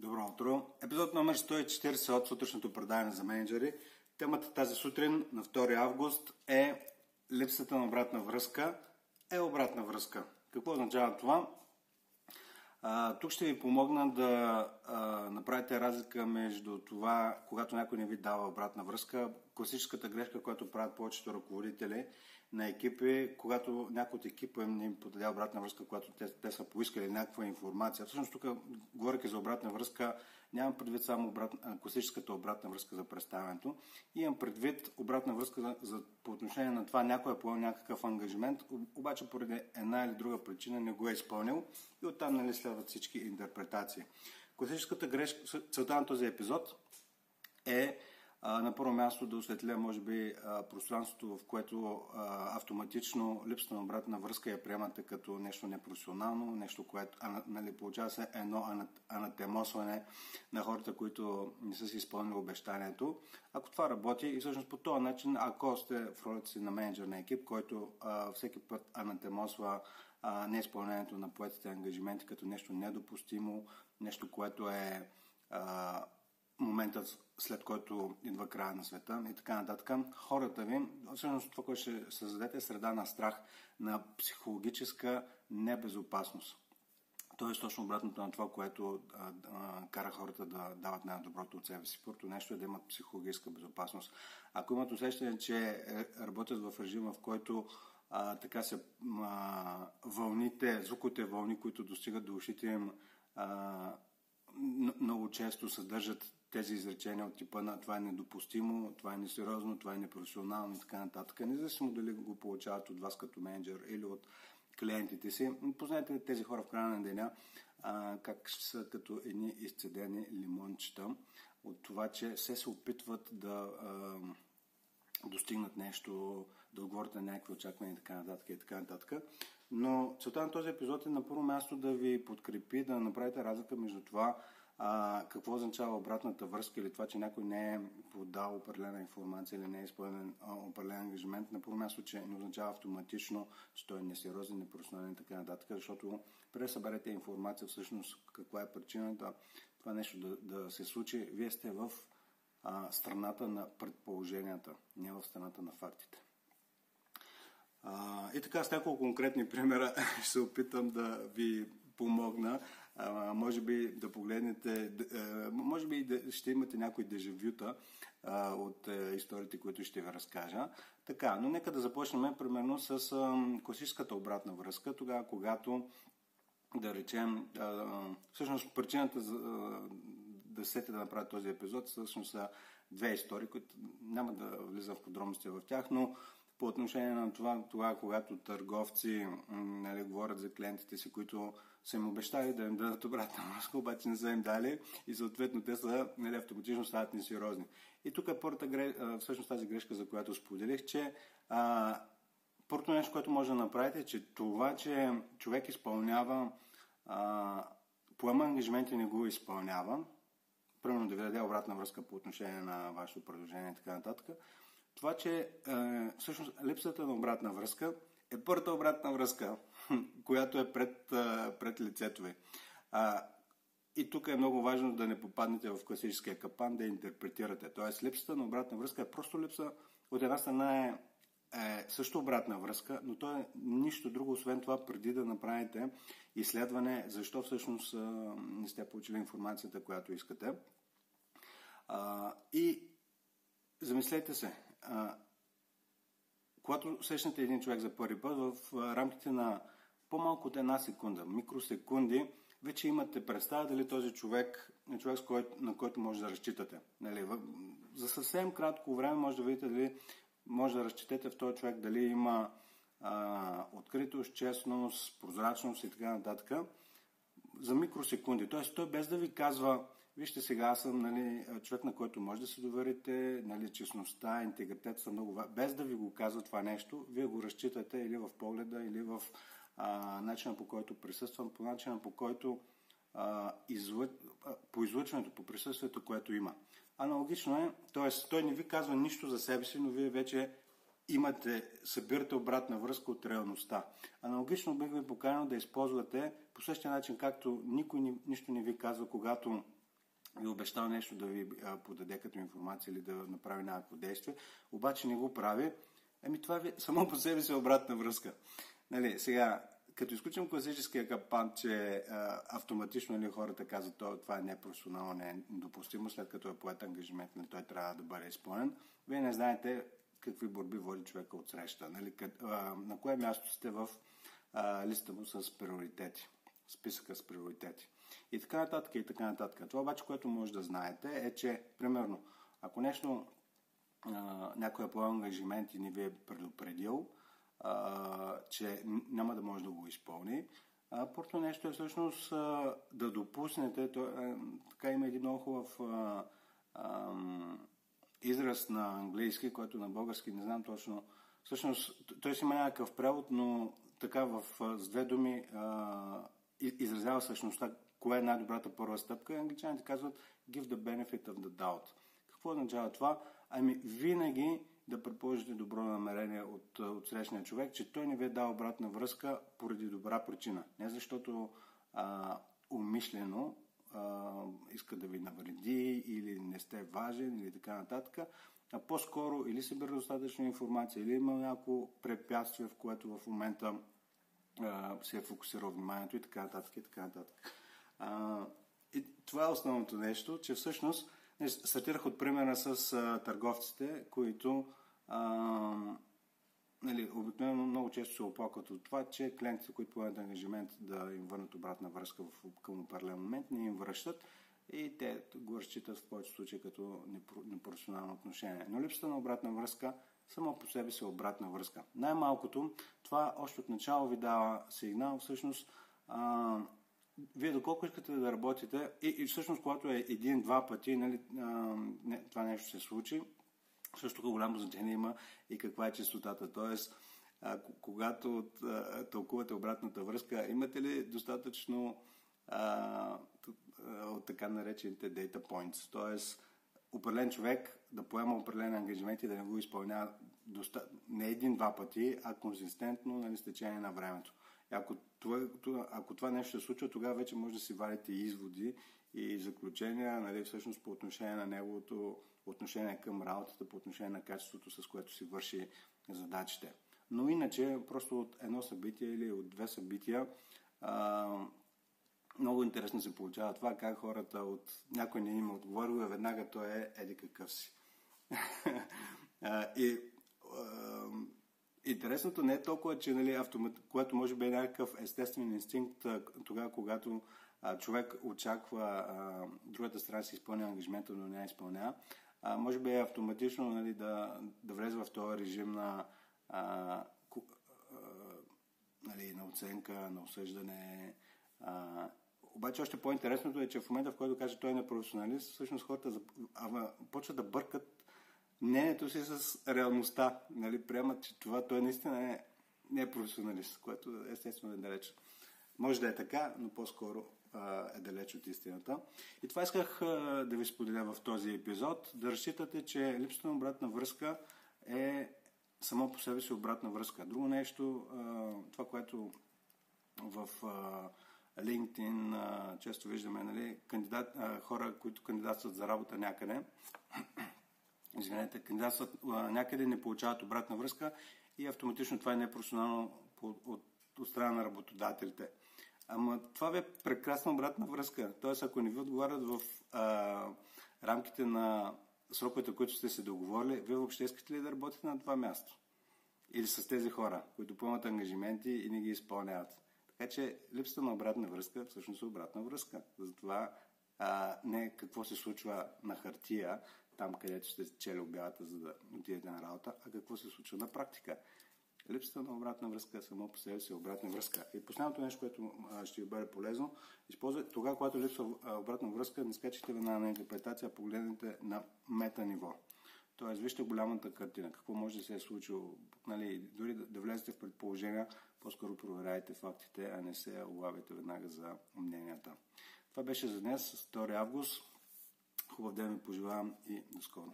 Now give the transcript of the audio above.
Добро утро! Епизод номер 140 от сутрешното предаване за менеджери. Темата тази сутрин на 2 август е липсата на обратна връзка е обратна връзка. Какво означава това? А, тук ще ви помогна да а, направите разлика между това, когато някой не ви дава обратна връзка, класическата грешка, която правят повечето ръководители на екипи, когато някой от екипа им им подаде обратна връзка, когато те, те са поискали някаква информация. Всъщност тук, говоряки за обратна връзка, нямам предвид само обратна, класическата обратна връзка за представянето. Имам предвид обратна връзка за, за, по отношение на това някой е поел някакъв ангажимент, обаче поради една или друга причина не го е изпълнил и оттам нали, следват всички интерпретации. Класическата грешка, целта на този епизод е на първо място да осветля, може би, пространството, в което автоматично липсата на обратна връзка я приемате като нещо непрофесионално, нещо, което нали, получава се едно анатемосване на хората, които не са си изпълнили обещанието. Ако това работи и всъщност по този начин, ако сте в ролята си на менеджер на екип, който всеки път анатемосва неизпълнението на поетите ангажименти като нещо недопустимо, нещо, което е моментът след който идва края на света и така нататък. Хората ви, всъщност това, което ще създадете е среда на страх, на психологическа небезопасност. Тоест точно обратното на това, което а, а, кара хората да дават най-доброто от себе си. Първото нещо е да имат психологическа безопасност. Ако имат усещане, че е, работят в режима, в който а, така се а, вълните, звуковите вълни, които достигат до ушите им, а, много често съдържат тези изречения от типа на това е недопустимо, това е несериозно, това е непрофесионално и така нататък, независимо дали го получават от вас като менеджер или от клиентите си. Познайте тези хора в края на деня а, как са като едни изцедени лимончета от това, че се се опитват да а, достигнат нещо, да отговорят на някакви очаквания и така нататък и така нататък. Но целта на този епизод е на първо място да ви подкрепи, да направите разлика между това а, какво означава обратната връзка или това, че някой не е подал определена информация или не е изпълнен определен ангажимент, на първо място, че не означава автоматично, че той е несериозен, непрофесионален и така нататък, защото преди да съберете информация всъщност каква е причината това нещо да, да се случи, вие сте в а, страната на предположенията, не в страната на фактите. А, и така, с няколко конкретни примера ще се опитам да ви помогна. Може би да погледнете, може би да, ще имате някои дежавюта от а, историите, които ще ви разкажа. Така, но нека да започнем примерно с класическата обратна връзка, тогава когато да речем, всъщност причината за да сете да направя този епизод всъщност са две истории, които няма да влизам в подробности в тях, но по отношение на това, това когато търговци нали, говорят за клиентите си, които са им обещали да им дадат обратна връзка, обаче не са им дали и съответно те са нали, автоматично стават несериозни. И тук е първата всъщност тази грешка, за която споделих, че а, първото нещо, което може да направите е, че това, че човек изпълнява а, поема ангажименти не го изпълнява, примерно да ви даде обратна връзка по отношение на вашето предложение и така нататък, това, че е, всъщност липсата на обратна връзка е първата обратна връзка, която е пред, е, пред лицето ви. А, и тук е много важно да не попаднете в класическия капан, да интерпретирате. Тоест, липсата на обратна връзка е просто липса. От една страна е, е също обратна връзка, но то е нищо друго, освен това, преди да направите изследване, защо всъщност е, не сте получили информацията, която искате. А, и замислете се, а, когато срещнете един човек за първи път, в рамките на по-малко от една секунда, микросекунди, вече имате представа дали този човек е човек, на който може да разчитате. Нали? За съвсем кратко време може да видите дали може да разчитате в този човек дали има а, откритост, честност, прозрачност и така нататък за микросекунди. Тоест той без да ви казва Вижте, сега аз съм нали, човек, на който може да се доверите, нали, честността, интегритет са много. Без да ви го казва това нещо, вие го разчитате или в погледа, или в а, начина по който присъствам, по начина по който а, излъ... по излъчването, по присъствието, което има. Аналогично е, т.е. той не ви казва нищо за себе си, но вие вече имате, събирате обратна връзка от реалността. Аналогично бих ви поканил да използвате по същия начин, както никой ни, нищо не ви казва, когато ви обещал нещо да ви подаде като информация или да направи някакво действие, обаче не го прави, ами това ви само по себе си е обратна връзка. Нали, сега, като изключим класическия капан, че а, автоматично нали, хората казват, това, това е непрофесионално, не е недопустимо, след като е поет ангажимент, нали, той трябва да бъде изпълнен, вие не знаете какви борби води човека от среща. Нали, на кое място сте в а, листа му с приоритети, списъка с приоритети. И така нататък, и така нататък. Това обаче, което може да знаете е, че, примерно, ако нещо някой е поел ангажимент и не ви е предупредил, а, че няма да може да го изпълни, а, първото нещо е всъщност а, да допуснете, то, а, така има един много хубав а, а, израз на английски, който на български не знам точно, всъщност той си има някакъв превод, но така в, с две думи а, изразява същността, кое е най-добрата първа стъпка. Англичаните казват give the benefit of the doubt. Какво означава това? Ами винаги да предположите добро намерение от, от срещния човек, че той не ви е дал обратна връзка поради добра причина. Не защото а, умишлено а, иска да ви навреди или не сте важен или така нататък, а по-скоро или събира достатъчно информация, или има някакво препятствие, в което в момента а, се е фокусирал вниманието и така нататък и така нататък. А, и това е основното нещо, че всъщност стартирах от примера с а, търговците, които а, нали, обикновено много често се оплакват от това, че клиентите, които поемат ангажимент да им върнат обратна връзка в, към определен момент, не им връщат и те го разчитат в повечето случаи като непрофесионално отношение. Но липсата на обратна връзка само по себе си е обратна връзка. Най-малкото, това още от начало ви дава сигнал, всъщност, а, вие доколко искате да работите и, и всъщност, когато е един-два пъти, нали, а, не, това нещо се случи, също голямо значение има и каква е частотата. Тоест, а, когато а, тълкувате обратната връзка, имате ли достатъчно а, от така наречените data points? Тоест, определен човек да поема определен ангажимент и да не го изпълнява доста... не един-два пъти, а консистентно нали, с течение на времето. Ако това, ако това нещо се случва, тогава вече може да си вадите изводи и заключения, нали, всъщност по отношение на неговото отношение към работата, по отношение на качеството, с което си върши задачите. Но иначе, просто от едно събитие или от две събития, а, много интересно се получава това, как хората от някой не им отговорил, веднага той е еди какъв си. и интересното не е толкова, че нали, автомат, което може би е някакъв естествен инстинкт тогава, когато а, човек очаква а, другата страна си изпълня ангажимента, но не я изпълнява. А, може би е автоматично нали, да, да влезе в този режим на, а, ку, а, нали, на оценка, на осъждане. А, обаче още по-интересното е, че в момента, в който каже той е непрофесионалист, всъщност хората почват да бъркат мнението си с реалността. Нали, приемат, че това той наистина е, не е професионалист, което естествено е далеч. Може да е така, но по-скоро а, е далеч от истината. И това исках а, да ви споделя в този епизод. Да разчитате, че липсата на обратна връзка е само по себе си обратна връзка. Друго нещо, а, това, което в LinkedIn често виждаме нали, кандидат, хора, които кандидатстват за работа някъде извинете, кандидатстват някъде, не получават обратна връзка и автоматично това е непрофесионално от, от, страна на работодателите. Ама това ви е прекрасна обратна връзка. Тоест, ако не ви отговарят в а, рамките на сроковете, които сте се договорили, вие въобще искате ли да работите на това място? Или с тези хора, които поемат ангажименти и не ги изпълняват. Така че липсата на обратна връзка всъщност е обратна връзка. Затова а, не какво се случва на хартия, там където сте чели обявата, за да отидете на работа, а какво се случва на практика. Липсата на обратна връзка е само по себе си обратна връзка. И последното нещо, което ще ви бъде полезно, използвайте тогава, когато липсва обратна връзка, не скачайте веднага на интерпретация, а погледнете на мета ниво. Тоест, вижте голямата картина, какво може да се е случило. Нали, дори да, да влезете в предположения, по-скоро проверяйте фактите, а не се улавяйте веднага за мненията. Това беше за днес, 2 август. Хубав ден ви пожелавам и до скоро.